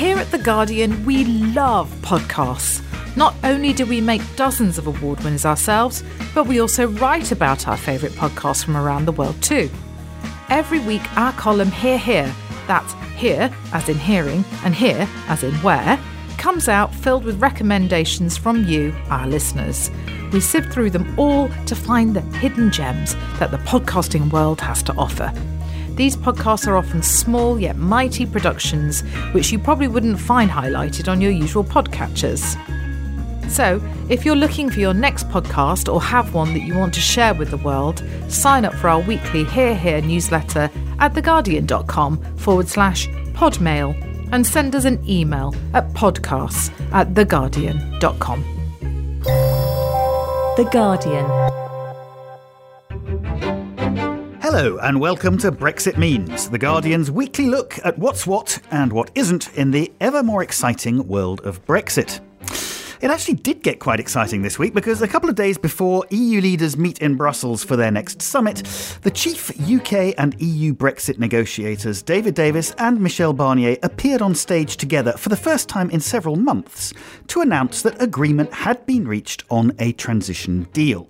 Here at The Guardian, we love podcasts. Not only do we make dozens of award winners ourselves, but we also write about our favourite podcasts from around the world too. Every week, our column Hear Here, that's here as in hearing and here as in where, comes out filled with recommendations from you, our listeners. We sift through them all to find the hidden gems that the podcasting world has to offer. These podcasts are often small yet mighty productions, which you probably wouldn't find highlighted on your usual podcatchers. So, if you're looking for your next podcast or have one that you want to share with the world, sign up for our weekly Hear Here newsletter at theguardian.com forward slash podmail and send us an email at podcasts at theguardian.com. The Guardian. Hello, and welcome to Brexit Means, The Guardian's weekly look at what's what and what isn't in the ever more exciting world of Brexit. It actually did get quite exciting this week because a couple of days before EU leaders meet in Brussels for their next summit, the chief UK and EU Brexit negotiators, David Davis and Michel Barnier, appeared on stage together for the first time in several months to announce that agreement had been reached on a transition deal.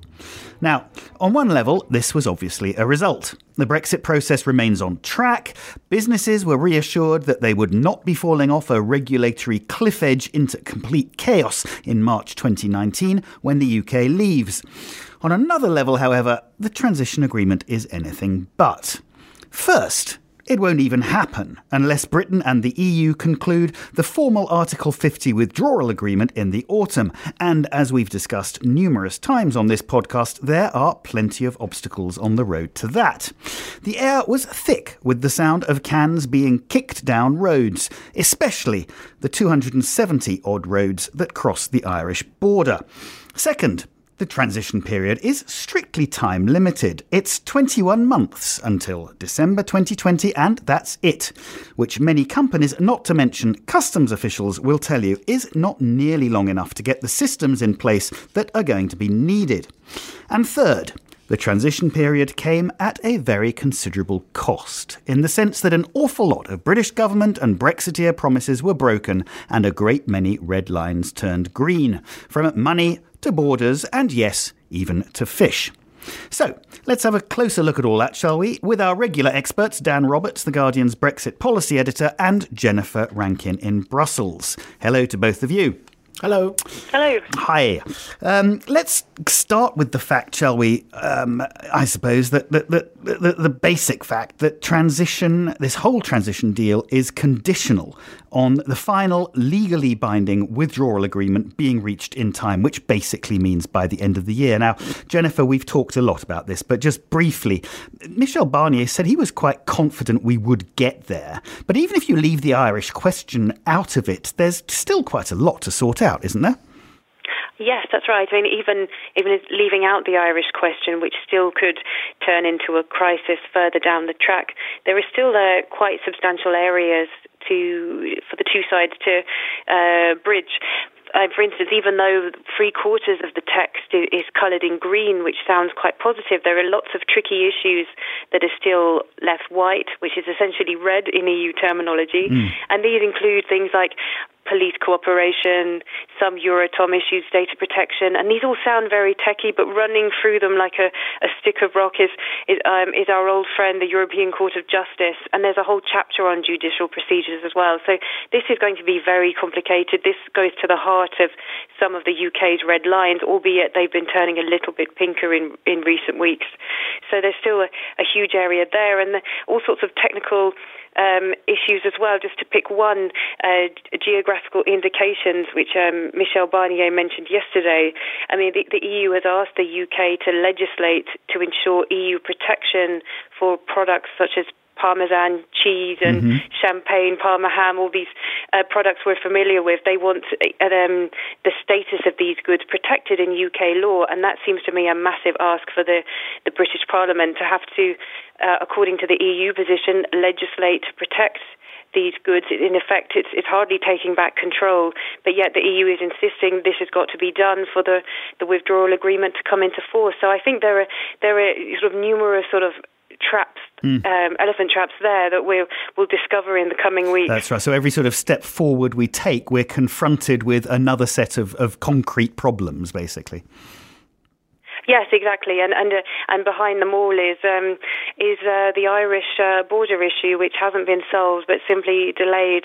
Now, on one level, this was obviously a result. The Brexit process remains on track. Businesses were reassured that they would not be falling off a regulatory cliff edge into complete chaos in March 2019 when the UK leaves. On another level, however, the transition agreement is anything but. First, it won't even happen unless Britain and the EU conclude the formal Article 50 withdrawal agreement in the autumn. And as we've discussed numerous times on this podcast, there are plenty of obstacles on the road to that. The air was thick with the sound of cans being kicked down roads, especially the 270 odd roads that cross the Irish border. Second, the transition period is strictly time limited. It's 21 months until December 2020, and that's it, which many companies, not to mention customs officials, will tell you is not nearly long enough to get the systems in place that are going to be needed. And third, the transition period came at a very considerable cost, in the sense that an awful lot of British government and Brexiteer promises were broken and a great many red lines turned green, from money to borders and, yes, even to fish. So, let's have a closer look at all that, shall we? With our regular experts, Dan Roberts, The Guardian's Brexit policy editor, and Jennifer Rankin in Brussels. Hello to both of you. Hello. Hello. Hi. Um, let's start with the fact, shall we? Um, I suppose that the, the, the, the, basic fact that transition, this whole transition deal, is conditional on the final legally binding withdrawal agreement being reached in time, which basically means by the end of the year. Now, Jennifer, we've talked a lot about this, but just briefly, Michel Barnier said he was quite confident we would get there. But even if you leave the Irish question out of it, there's still quite a lot to sort out, isn't there? Yes, that's right. I mean, even even leaving out the Irish question, which still could turn into a crisis further down the track, there are still uh, quite substantial areas to for the two sides to uh, bridge uh, for instance, even though three quarters of the text is coloured in green, which sounds quite positive, there are lots of tricky issues that are still left white, which is essentially red in EU terminology. Mm. And these include things like police cooperation, some Euratom issues, data protection, and these all sound very techy, but running through them like a, a stick of rock is is, um, is our old friend, the European Court of Justice, and there's a whole chapter on judicial procedures as well. So this is going to be very complicated. This goes to the heart of some of the UK's red lines, albeit they've been turning a little bit pinker in in recent weeks. So there's still a, a huge area there, and the, all sorts of technical um, issues as well. Just to pick one, uh, geographical indications, which um, Michel Barnier mentioned yesterday. I mean, the, the EU has asked the UK to legislate to ensure EU protection for products such as Parmesan cheese and mm-hmm. champagne, Parma ham, all these uh, products we're familiar with. They want uh, um, the status of these goods protected in UK law, and that seems to me a massive ask for the, the British Parliament to have to, uh, according to the EU position, legislate to protect these goods. In effect, it's, it's hardly taking back control, but yet the EU is insisting this has got to be done for the, the withdrawal agreement to come into force. So I think there are there are sort of numerous sort of traps, mm. um, elephant traps there that we'll, we'll discover in the coming weeks. That's right. So every sort of step forward we take, we're confronted with another set of, of concrete problems, basically. Yes, exactly, and and uh, and behind them all is um, is uh, the Irish uh, border issue, which hasn't been solved but simply delayed,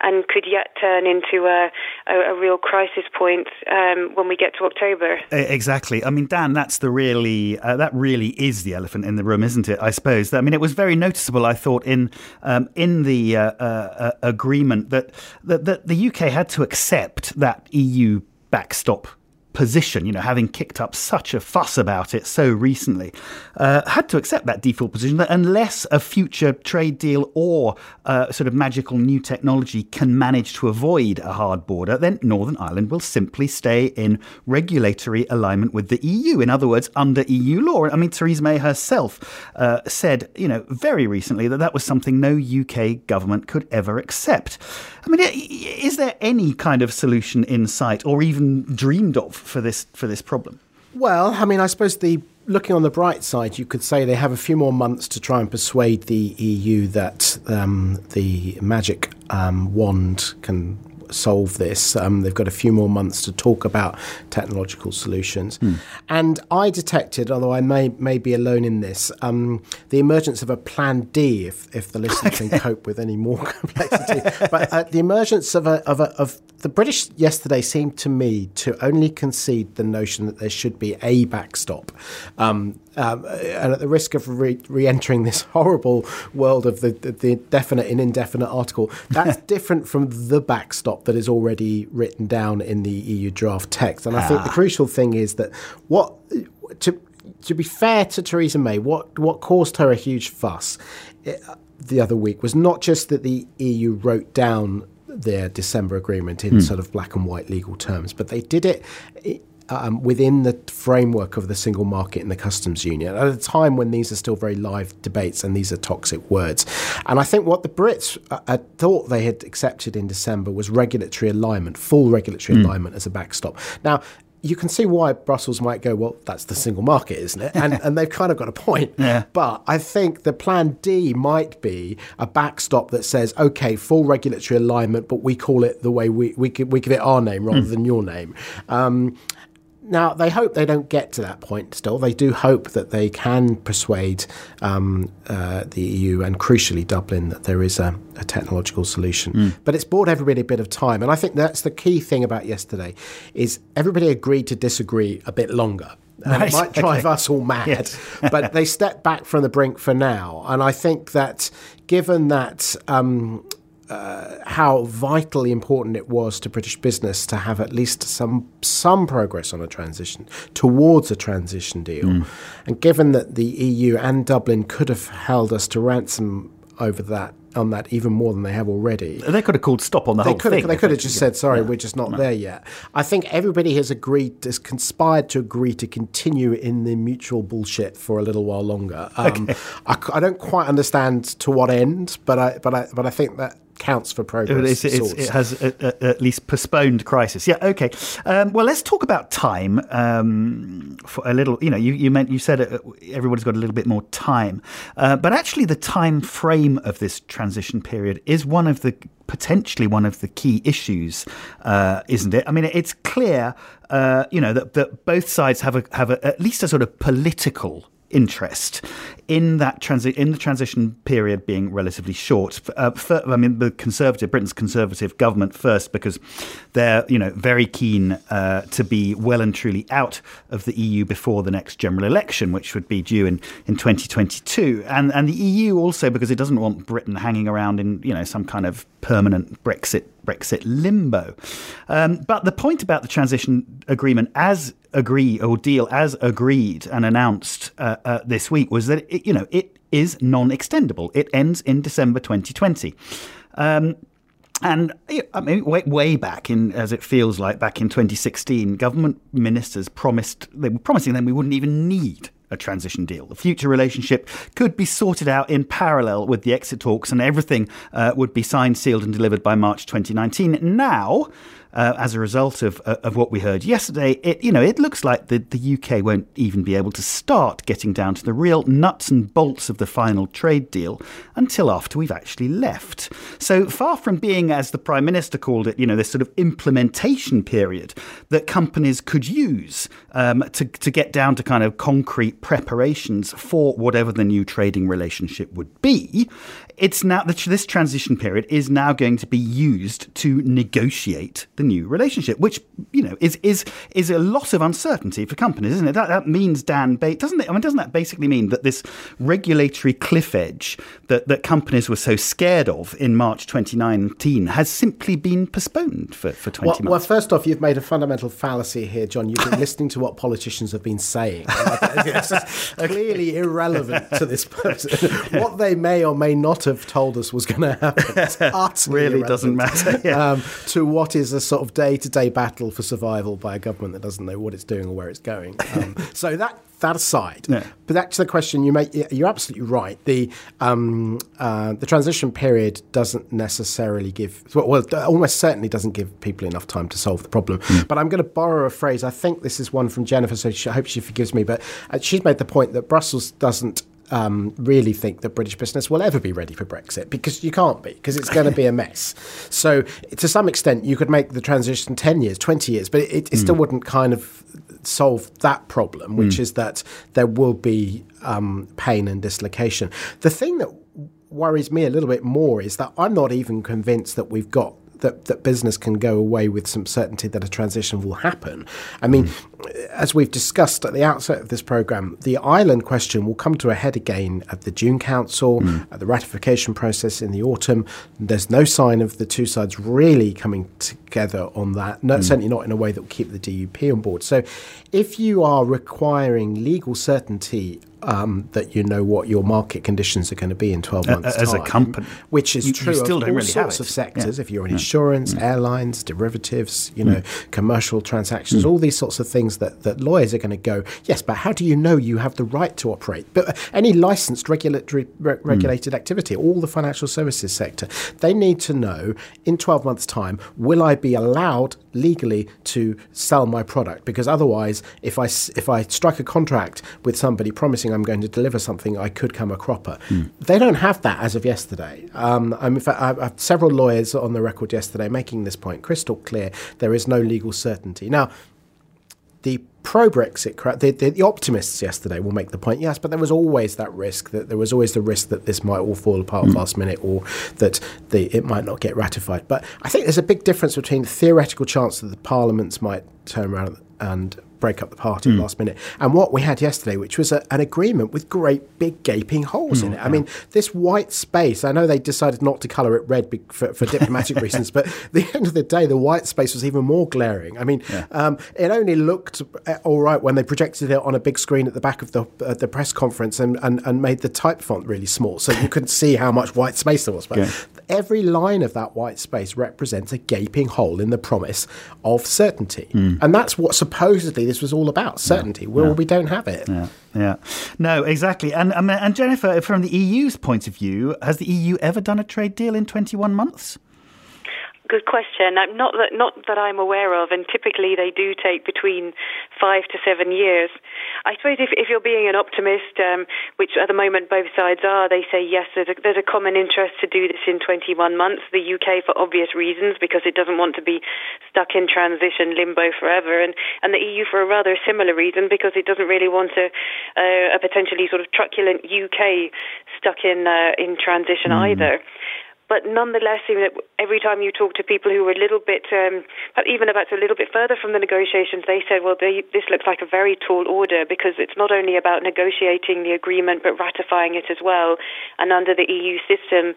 and could yet turn into a, a, a real crisis point um, when we get to October. Exactly. I mean, Dan, that's the really uh, that really is the elephant in the room, isn't it? I suppose. I mean, it was very noticeable. I thought in um, in the uh, uh, agreement that, that that the UK had to accept that EU backstop position, you know, having kicked up such a fuss about it so recently, uh, had to accept that default position that unless a future trade deal or uh, sort of magical new technology can manage to avoid a hard border, then Northern Ireland will simply stay in regulatory alignment with the EU. In other words, under EU law. I mean, Theresa May herself uh, said, you know, very recently that that was something no UK government could ever accept. I mean, is there any kind of solution in sight or even dreamed of for this for this problem? Well, I mean, I suppose the looking on the bright side, you could say they have a few more months to try and persuade the EU that um, the magic um, wand can solve this. Um, they've got a few more months to talk about technological solutions. Hmm. And I detected, although I may, may be alone in this, um, the emergence of a plan D if, if the listener can cope with any more complexity. but uh, the emergence of, a, of, a, of the British yesterday seemed to me to only concede the notion that there should be a backstop. Um, um, and at the risk of re entering this horrible world of the, the, the, definite and indefinite article, that's different from the backstop that is already written down in the EU draft text. And I think the ah. crucial thing is that what to to be fair to Theresa May, what what caused her a huge fuss it, eh, the other week was not just that the EU wrote down their December agreement in mm. sort of black and white legal terms, but they did it um, within the framework of the single market and the customs union at a time when these are still very live debates and these are toxic words. And I think what the Brits uh, thought they had accepted in December was regulatory alignment, full regulatory mm. alignment as a backstop. Now, you can see why Brussels might go, well, that's the single market, isn't it? And, and they've kind of got a point. Yeah. But I think the plan D might be a backstop that says, okay, full regulatory alignment, but we call it the way we, we, we give it our name rather mm. than your name. Um, now, they hope they don't get to that point still. They do hope that they can persuade um, uh, the EU and, crucially, Dublin that there is a, a technological solution. Mm. But it's bought everybody a bit of time. And I think that's the key thing about yesterday is everybody agreed to disagree a bit longer. And right. it might drive okay. us all mad, yes. but they step back from the brink for now. And I think that given that um, uh, how vitally important it was to British business to have at least some some progress on a transition towards a transition deal. Mm. And given that the EU and Dublin could have held us to ransom over that on that even more than they have already. They could have called stop on the they whole could thing. Have, they could have just said, "Sorry, yeah. we're just not no. there yet." I think everybody has agreed, has conspired to agree to continue in the mutual bullshit for a little while longer. Um, okay. I, I, don't quite understand to what end, but I, but I, but I think that counts for progress. It's, it's, it has a, a, at least postponed crisis. Yeah, okay. Um, well, let's talk about time um, for a little. You know, you you meant you said uh, everybody's got a little bit more time, uh, but actually, the time frame of this transition period is one of the potentially one of the key issues, uh, isn't it? I mean, it's clear, uh, you know, that, that both sides have a, have a, at least a sort of political interest in that transi- in the transition period being relatively short. Uh, for, I mean, the conservative Britain's conservative government first because they're you know very keen uh, to be well and truly out of the EU before the next general election, which would be due in, in 2022, and and the EU also because it doesn't want Britain hanging around in you know some kind of permanent Brexit Brexit limbo. Um, but the point about the transition agreement, as agree or deal as agreed and announced uh, uh, this week, was that it, you know it is non-extendable. It ends in December 2020. Um, and I mean, way, way, back in, as it feels like back in 2016, government ministers promised they were promising them we wouldn't even need a transition deal. The future relationship could be sorted out in parallel with the exit talks, and everything uh, would be signed, sealed, and delivered by March 2019. Now, uh, as a result of uh, of what we heard yesterday, it you know it looks like the, the UK won't even be able to start getting down to the real nuts and bolts of the final trade deal until after we've actually left. So far from being, as the Prime Minister called it, you know, this sort of implementation period that companies could use um, to to get down to kind of concrete preparations for whatever the new trading relationship would be. It's now this transition period is now going to be used to negotiate the new relationship, which you know is is is a lot of uncertainty for companies, isn't it? That, that means Dan, ba- doesn't it? I mean, doesn't that basically mean that this regulatory cliff edge that that companies were so scared of in March 2019 has simply been postponed for for 20 well, months? Well, first off, you've made a fundamental fallacy here, Jon. You've been listening to what politicians have been saying. it's clearly irrelevant to this person. what they may or may not have told us was going to happen really doesn't matter yeah. um, to what is a sort of day to day battle for survival by a government that doesn't know what it's doing or where it's going. Um, so that that aside, yeah. but back to the question you make. You're absolutely right. The um, uh, the transition period doesn't necessarily give, well, almost certainly doesn't give people enough time to solve the problem. Mm. But I'm going to borrow a phrase. I think this is one from Jennifer, so she, I hope she forgives me. But uh, she's made the point that Brussels doesn't um, really think that British business will ever be ready for Brexit because you can't be because it's going to be a mess. So to some extent, you could make the transition ten years, twenty years, but it, it mm. still wouldn't kind of solve that problem, which mm. is that there will be um, pain and dislocation. The thing that worries me a little bit more is that I'm not even convinced that we've got that, that business can go away with some certainty that a transition will happen. I mean, mm. As we've discussed at the outset of this program, the Ireland question will come to a head again at the June Council, mm. at the ratification process in the autumn. There's no sign of the two sides really coming together on that, no, mm. certainly not in a way that will keep the DUP on board. So if you are requiring legal certainty um, that you know what your market conditions are going to be in 12 months' As time, a company. Which is you, true you still of don't all really sorts of sectors. Yeah. If you're in yeah. insurance, mm. airlines, derivatives, you know, mm. commercial transactions, all these sorts of things that, that lawyers are going to go, yes, but how do you know you have the right to operate? But any licensed regulatory, re- mm. regulated activity, all the financial services sector, they need to know in 12 months' time, will I be allowed legally to sell my product? Because otherwise, if I, if I strike a contract with somebody promising I'm going to deliver something, I could come a cropper. Mm. They don't have that as of yesterday. Um, I'm, in fact, I have several lawyers on the record yesterday making this point crystal clear. There is no legal certainty. Now, the pro Brexit crowd, the, the, the, optimists yesterday will make the point, yes, but there was always that risk that there was always the risk that this might all fall apart mm. last minute or that the, it might not get ratified. But I think there's a big difference between the theoretical chance that the parliaments might turn around and break up the party mm. last minute. And what we had yesterday, which was a, an agreement with great big gaping holes mm, in it. I mean, this white space, I know they decided not to colour it red for, for diplomatic reasons, but at the end of the day, the white space was even more glaring. I mean, yeah. um, it only looked uh, all right when they projected it on a big screen at the back of the, uh, the press conference and, and, and made the type font really small so you couldn't see how much white space there was. But yeah. every line of that white space represents a gaping hole in the promise of certainty. Mm. And that's what supposedly this was all about certainty. Yeah. Well, yeah. we don't have it. Yeah, yeah, no, exactly. And and Jennifer, from the EU's point of view, has the EU ever done a trade deal in 21 months? Good question. Not that not that I'm aware of, and typically they do take between five to seven years. I suppose if, if you're being an optimist, um, which at the moment both sides are, they say yes, there's a, there's a common interest to do this in 21 months. The UK for obvious reasons because it doesn't want to be stuck in transition limbo forever, and and the EU for a rather similar reason because it doesn't really want a, uh, a potentially sort of truculent UK stuck in uh, in transition mm. either. But nonetheless, every time you talk to people who were a little bit, um, even about a little bit further from the negotiations, they said, well, they, this looks like a very tall order because it's not only about negotiating the agreement but ratifying it as well. And under the EU system,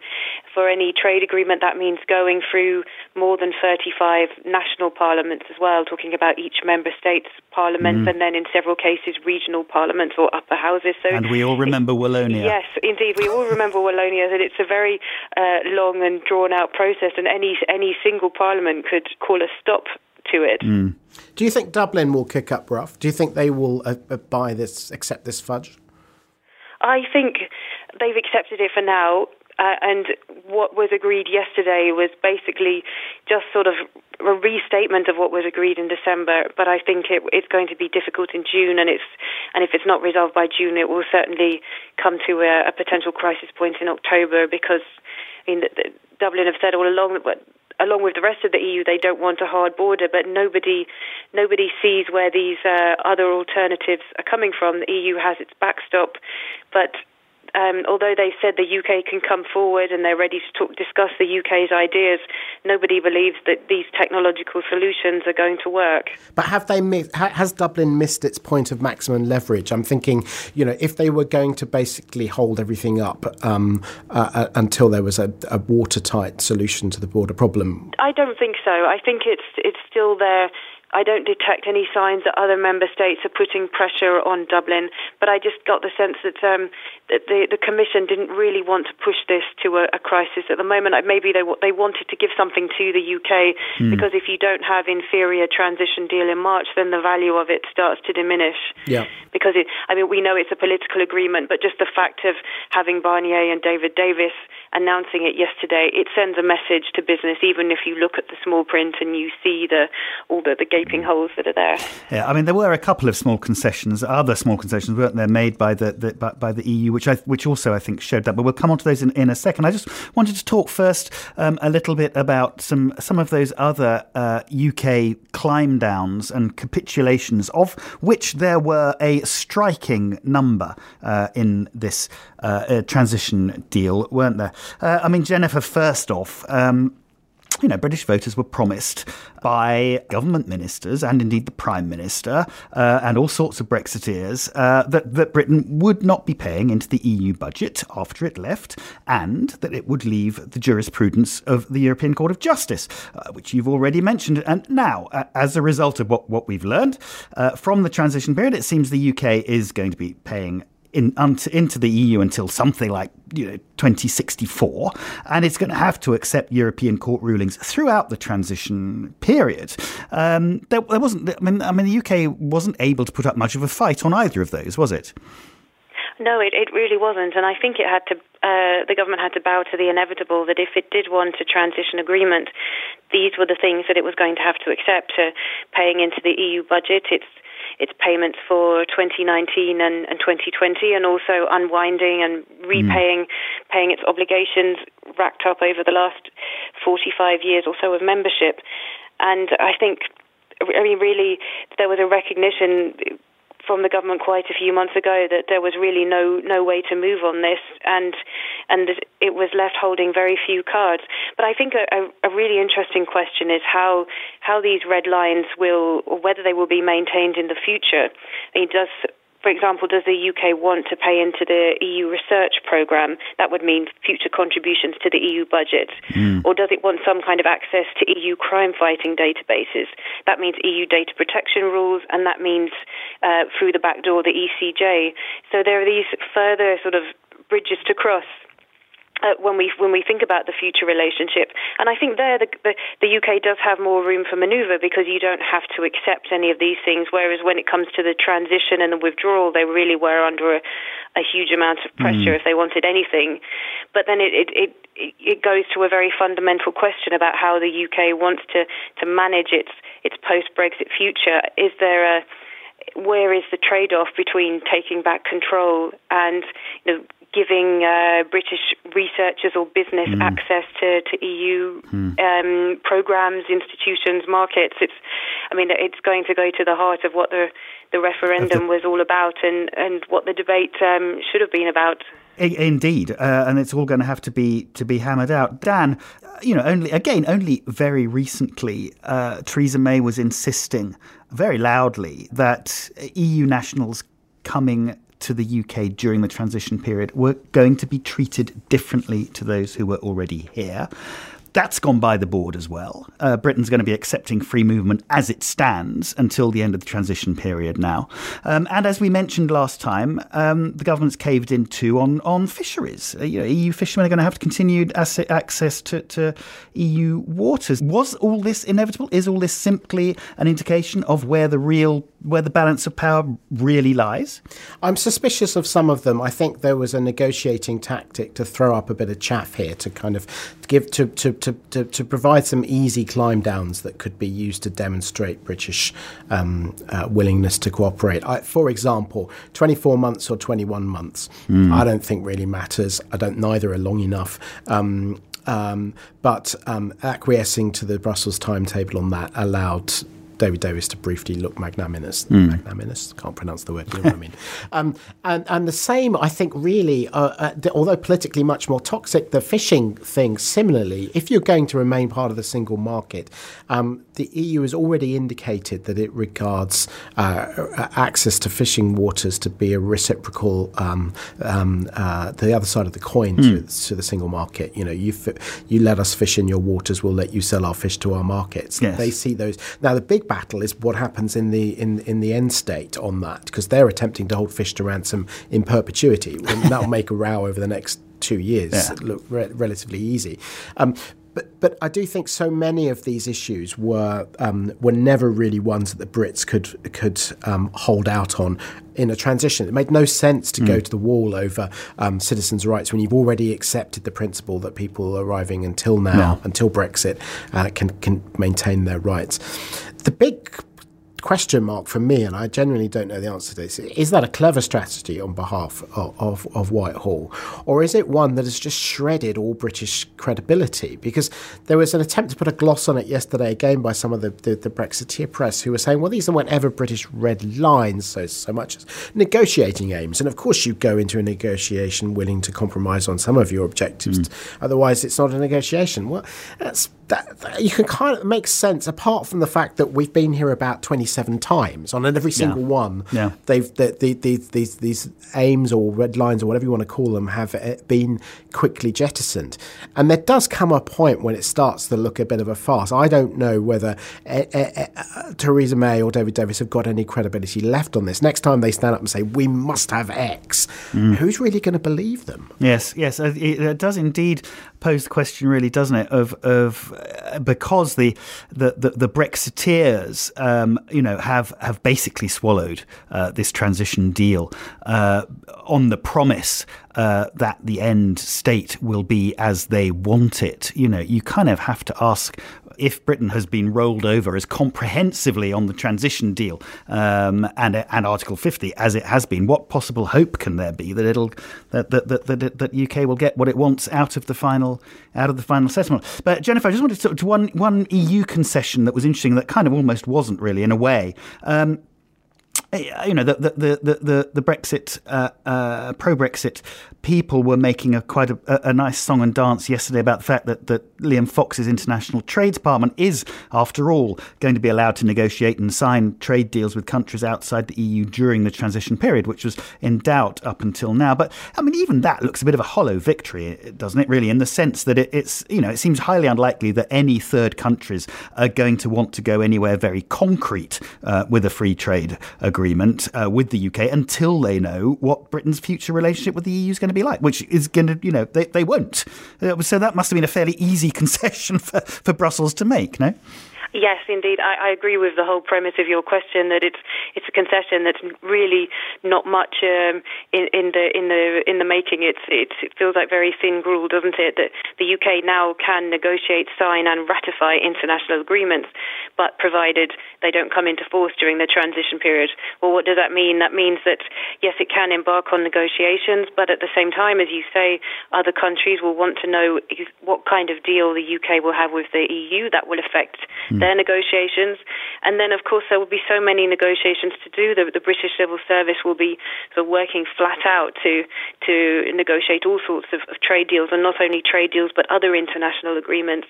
for any trade agreement, that means going through more than 35 national parliaments as well, talking about each member state's parliament mm. and then in several cases regional parliaments or upper houses. So and we all remember Wallonia. Yes, indeed, we all remember Wallonia. That it's a very uh, long and drawn out process, and any any single parliament could call a stop to it. Mm. Do you think Dublin will kick up rough? Do you think they will uh, uh, buy this, accept this fudge? I think they've accepted it for now. Uh, and what was agreed yesterday was basically just sort of a restatement of what was agreed in December. But I think it, it's going to be difficult in June, and it's and if it's not resolved by June, it will certainly come to a, a potential crisis point in October because I mean, the, the, Dublin have said all along that along with the rest of the EU, they don't want a hard border, but nobody nobody sees where these uh, other alternatives are coming from. The EU has its backstop, but um, although they said the UK can come forward and they're ready to talk, discuss the UK's ideas, nobody believes that these technological solutions are going to work. But have they has Dublin missed its point of maximum leverage? I'm thinking, you know, if they were going to basically hold everything up um, uh, uh, until there was a, a watertight solution to the border problem. I don't think so. I think it's it's still there I don't detect any signs that other member states are putting pressure on Dublin, but I just got the sense that, um, that the, the Commission didn't really want to push this to a, a crisis at the moment. Maybe they they wanted to give something to the UK mm. because if you don't have inferior transition deal in March, then the value of it starts to diminish. Yeah. Because it, I mean, we know it's a political agreement, but just the fact of having Barnier and David Davis announcing it yesterday, it sends a message to business, even if you look at the small print and you see the all the, the gaping holes that are there. Yeah, I mean, there were a couple of small concessions, other small concessions, weren't there, made by the, the by, by, the EU, which I which also I think showed that. But we'll come on to those in, in a second. I just wanted to talk first um, a little bit about some some of those other uh, UK climb downs and capitulations, of which there were a striking number uh, in this uh, uh transition deal, weren't there? Uh, I mean, Jennifer, first off. Um, you know, British voters were promised by government ministers and indeed the Prime Minister uh, and all sorts of Brexiteers uh, that, that Britain would not be paying into the EU budget after it left and that it would leave the jurisprudence of the European Court of Justice, uh, which you've already mentioned. And now, as a result of what, what we've learned uh, from the transition period, it seems the UK is going to be paying in, into the EU until something like you know 2064, and it's going to have to accept European court rulings throughout the transition period. Um, there, there, wasn't. I mean, I mean, the UK wasn't able to put up much of a fight on either of those, was it? No, it, it really wasn't, and I think it had to. Uh, the government had to bow to the inevitable that if it did want a transition agreement, these were the things that it was going to have to accept. Uh, paying into the EU budget, its its payments for 2019 and, and 2020, and also unwinding and repaying mm. paying its obligations racked up over the last 45 years or so of membership. And I think, I mean, really, there was a recognition from the government quite a few months ago that there was really no no way to move on this, and and it was left holding very few cards. But I think a, a really interesting question is how how these red lines will, or whether they will be maintained in the future. I mean, does for example, does the UK want to pay into the EU research programme? That would mean future contributions to the EU budget. Mm. Or does it want some kind of access to EU crime fighting databases? That means EU data protection rules, and that means uh, through the back door the ECJ. So there are these further sort of bridges to cross. Uh, when we when we think about the future relationship. And I think there the, the, the UK does have more room for manoeuvre because you don't have to accept any of these things. Whereas when it comes to the transition and the withdrawal, they really were under a, a huge amount of pressure mm. if they wanted anything. But then it, it, it it goes to a very fundamental question about how the UK wants to to manage its its post Brexit future. Is there a where is the trade off between taking back control and you know, giving uh, British researchers or business mm. access to, to EU mm. um, programs, institutions, markets. It's, I mean, it's going to go to the heart of what the the referendum was all about and, and what the debate um, should have been about. Indeed, uh, and it's all going to have to be to be hammered out. Dan, you know, only again, only very recently, uh, Theresa May was insisting very loudly that EU nationals coming to the UK during the transition period were going to be treated differently to those who were already here. That's gone by the board as well. Uh, Britain's going to be accepting free movement as it stands until the end of the transition period now. Um, and as we mentioned last time, um, the government's caved in too on, on fisheries. Uh, you know, EU fishermen are going to have continued access to, to EU waters. Was all this inevitable? Is all this simply an indication of where the real where the balance of power really lies? I'm suspicious of some of them. I think there was a negotiating tactic to throw up a bit of chaff here to kind of give to to, to, to, to provide some easy climb downs that could be used to demonstrate British um, uh, willingness to cooperate. I, for example, 24 months or 21 months, mm. I don't think really matters. I don't neither are long enough. Um, um, but um, acquiescing to the Brussels timetable on that allowed David Davis to briefly look magnanimous. Mm. Magnanimous, can't pronounce the word. You know what I mean? Um, and and the same, I think, really, uh, uh, although politically much more toxic, the fishing thing. Similarly, if you're going to remain part of the single market, um, the EU has already indicated that it regards uh, access to fishing waters to be a reciprocal, um, um uh, the other side of the coin mm. to, hmm. to, the single market. You know, you you let us fish in your waters, we'll let you sell our fish to our markets. Yes. They see those now. The big battle is what happens in the in in the end state on that because they're attempting to hold fish to ransom in perpetuity. And that'll make a row over the next two years yeah. look re- relatively easy. Um, but but I do think so many of these issues were um, were never really ones that the Brits could could um, hold out on in a transition. It made no sense to mm. go to the wall over um, citizens' rights when you've already accepted the principle that people arriving until now, no. until Brexit, uh, can can maintain their rights the big question mark for me, and I genuinely don't know the answer to this, is that a clever strategy on behalf of, of, of, Whitehall? Or is it one that has just shredded all British credibility? Because there was an attempt to put a gloss on it yesterday, again by some of the, the, the Brexiteer press, who were saying, well, these are whatever British red lines, so, so much as negotiating aims. And of course, you go into a negotiation willing to compromise on some of your objectives. Mm. Otherwise, it's not a negotiation. Well, that's that, that, you can kind of make sense apart from the fact that we've been here about 27 times on every single yeah. one yeah. they've the, the, the, these these aims or red lines or whatever you want to call them have eh, been quickly jettisoned and there does come a point when it starts to look a bit of a farce I don't know whether uh, uh, uh, Theresa May or David Davis have got any credibility left on this next time they stand up and say we must have X mm. who's really going to believe them yes yes it, it does indeed pose the question really doesn't it of of because the the the, the Brexiteers, um, you know, have have basically swallowed uh, this transition deal uh, on the promise uh, that the end state will be as they want it. You know, you kind of have to ask if Britain has been rolled over as comprehensively on the transition deal um, and and Article 50 as it has been, what possible hope can there be that it'll that that, that, that, that UK will get what it wants out of the final out of the final settlement? But Jennifer, I just wanted to, talk to one one EU concession that was interesting that kind of almost wasn't really in a way. Um, you know, the the the the, the Brexit uh, uh, pro Brexit people were making a quite a, a, nice song and dance yesterday about the fact that that Liam Fox's international trade department is, after all, going to be allowed to negotiate and sign trade deals with countries outside the EU during the transition period, which was in doubt up until now. But I mean, even that looks a bit of a hollow victory, doesn't it? Really, in the sense that it, it's you know it seems highly unlikely that any third countries are going to want to go anywhere very concrete uh, with a free trade agreement uh, with the UK until they know what Britain's future relationship with the EU is going to be like, which is going to you know they, they won't. Uh, so that must have been a fairly easy concession for, for Brussels to make, no? Yes, indeed. I, I agree with the whole premise of your question that it's it's a concession that's really not much um, in, in the in the in the making. It's, it's it feels like very thin gruel, doesn't it? That the UK now can negotiate, sign, and ratify international agreements, but provided they don't come into force during the transition period. Well, what does that mean? That means that yes, it can embark on negotiations, but at the same time, as you say, other countries will want to know what kind of deal the UK will have with the EU. That will affect. Mm their negotiations. And then, of course, there will be so many negotiations to do. The, the British Civil Service will be sort of working flat out to to negotiate all sorts of, of trade deals, and not only trade deals but other international agreements.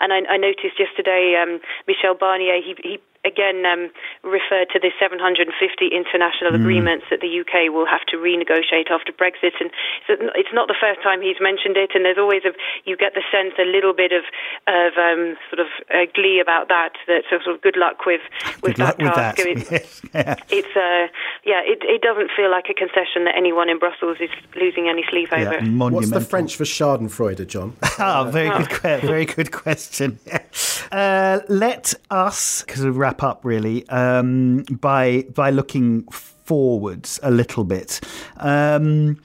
And I, I noticed yesterday, um, Michel Barnier, he, he again um, referred to the 750 international mm. agreements that the UK will have to renegotiate after Brexit, and it's not the first time he's mentioned it. And there's always a you get the sense a little bit of of um, sort of uh, glee about that. That sort of good luck with with good that task. With that. It's, yeah. it's uh, yeah, it, it doesn't feel like a concession that anyone in Brussels is losing any sleep yeah, over. What's the French for Schadenfreude, Jon? oh, very oh. good, very good question. Uh, let us, because we wrap up really um, by by looking forwards a little bit. Um,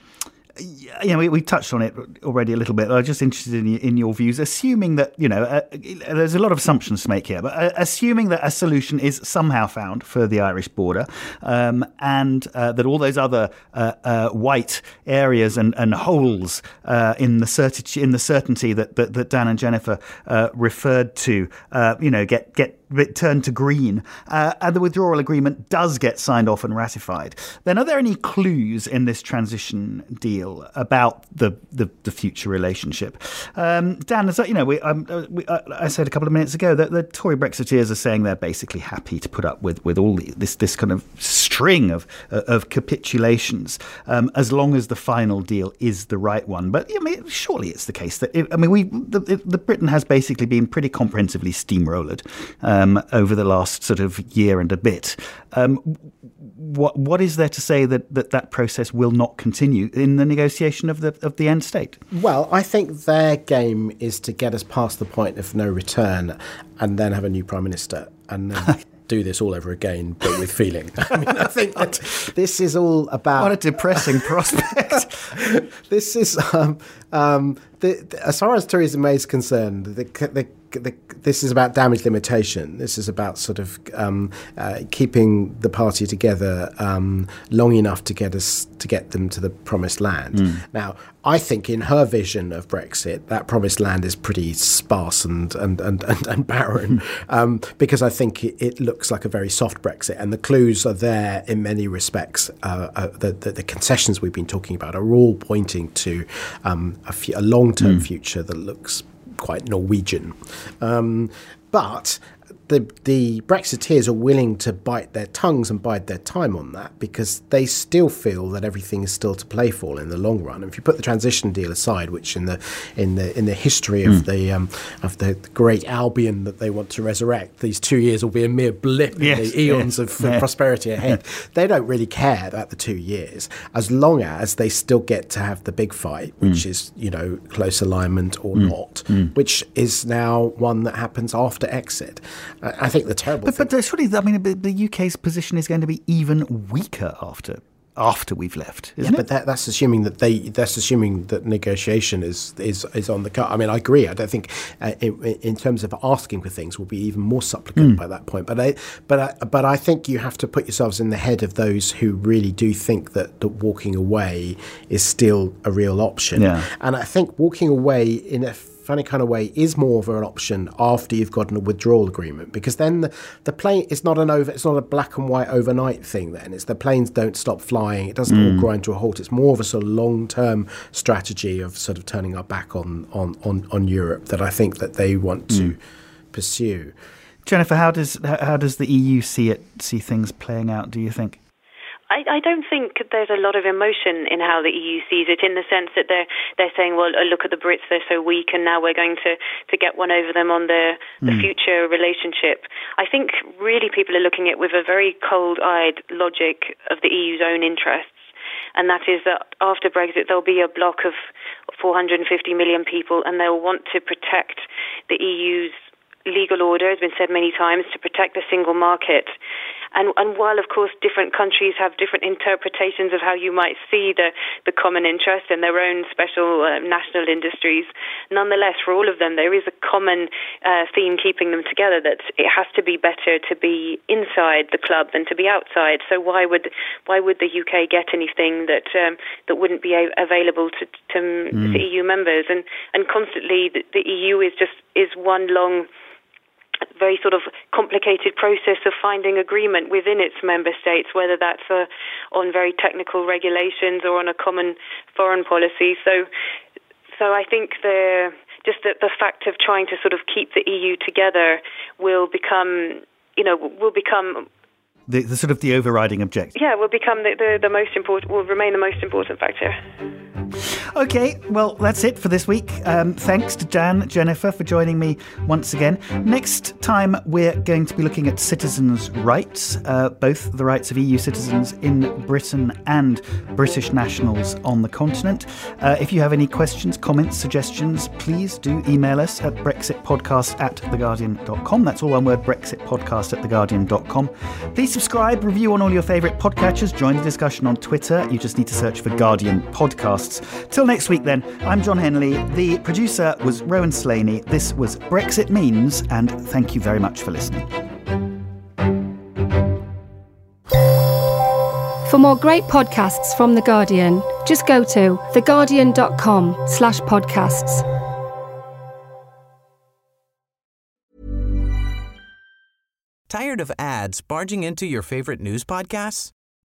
you know, we, we touched on it already a little bit. I'm just interested in, in your views, assuming that, you know, uh, there's a lot of assumptions to make here, but uh, assuming that a solution is somehow found for the Irish border um, and uh, that all those other uh, uh white areas and, and holes uh, in, the certi- in the certainty that, that, that Dan and Jennifer referred to, you know, get, get turned to green, uh, and the withdrawal agreement does get signed off and ratified, then are there any clues in this transition deal about the the, the future relationship? Um, Dan, that you know we, um, uh, we uh, I said a couple of minutes ago that the Tory Brexiteers are saying they're basically happy to put up with with all the, this this kind of string of uh, of capitulations um, as long as the final deal is the right one. But I mean, surely it's the case that I mean we the, the Britain has basically been pretty comprehensively steamrolled. Um, um, over the last sort of year and a bit. Um, what what is there to say that, that that process will not continue in the negotiation of the of the end state? Well, I think their game is to get us past the point of no return, and then have a new prime minister, and then do this all over again, but with feeling. I mean, I think that this is all about. What a depressing prospect. this is, um, um, the, the, as far as Theresa May is concerned, the, the the, this is about damage limitation. This is about sort of um, uh, keeping the party together um, long enough to get us to get them to the promised land. Mm. Now, I think in her vision of Brexit, that promised land is pretty sparse and and and, and, and barren, um, because I think it, it, looks like a very soft Brexit, and the clues are there in many respects. Uh, uh, the, the, the concessions we've been talking about are all pointing to um, a, f- a long-term mm. future that looks quite Norwegian. Um, but the the Brexiteers are willing to bite their tongues and bide their time on that because they still feel that everything is still to play for in the long run. And if you put the transition deal aside, which in the in the in the history of mm. the um, of the, great Albion that they want to resurrect, these two years will be a mere blip yes, in the eons yes, of prosperity ahead. they don't really care about the two years as long as they still get to have the big fight, which mm. is you know close alignment or mm. not, hmm. which is now one that happens after exit. I think the terrible. But, thing, but surely, I mean, the UK's position is going to be even weaker after after we've left, yeah, it? but that, that's assuming that they that's assuming that negotiation is is is on the cut. I mean, I agree. I don't think uh, in, in, terms of asking for things will be even more supplicant mm. by that point. But I but I, but I think you have to put yourselves in the head of those who really do think that, that walking away is still a real option. Yeah. And I think walking away in a funny kind of way is more of an option after you've gotten a withdrawal agreement because then the, the plane it's not an over it's not a black and white overnight thing then it's the planes don't stop flying it doesn't all mm. grind to a halt it's more of a sort of long term strategy of sort of turning our back on on on, on Europe that I think that they want to mm. pursue. Jennifer, how does how does the EU see it see things playing out? Do you think? I, I don't think there's a lot of emotion in how the EU sees it, in the sense that they're they're saying, well, look at the Brits, they're so weak, and now we're going to to get one over them on the the hmm. future relationship. I think really people are looking at it with a very cold-eyed logic of the EU's own interests and that is that after Brexit there'll be a block of 450 million people, and they'll want to protect the EU's legal order, has been said many times, to protect the single market. And, and while, of course, different countries have different interpretations of how you might see the, the common interest and their own special uh, national industries, nonetheless, for all of them, there is a common uh, theme keeping them together that it has to be better to be inside the club than to be outside. So why would why would the UK get anything that um, that wouldn't be a- available to, to, to EU members? And and constantly, the, the EU is just is one long very sort of complicated process of finding agreement within its member states, whether that's uh, on very technical regulations or on a common foreign policy. So, so I think the just the, the fact of trying to sort of keep the EU together will become, you know, will become The, the sort of the overriding objective. yeah, will become the, the, the most important, will remain the most important factor. Okay, well, that's it for this week. Um, thanks to Jan, Jennifer, for joining me once again. Next time, we're going to be looking at citizens' rights, uh, both the rights of EU citizens in Britain and British nationals on the continent. Uh, if you have any questions, comments, suggestions, please do email us at brexitpodcast at theguardian.com. That's all one word, brexitpodcast at theguardian.com. Please subscribe, review on all your favourite podcatchers, join the discussion on Twitter. You just need to search for Guardian Podcasts. Till next week, then, I'm Jon Henley. The producer was Rowan Slaney. This was Brexit Means, and thank you very much for listening. For more great podcasts from The Guardian, just go to theguardian.com slash podcasts. Tired of ads barging into your favorite news podcasts?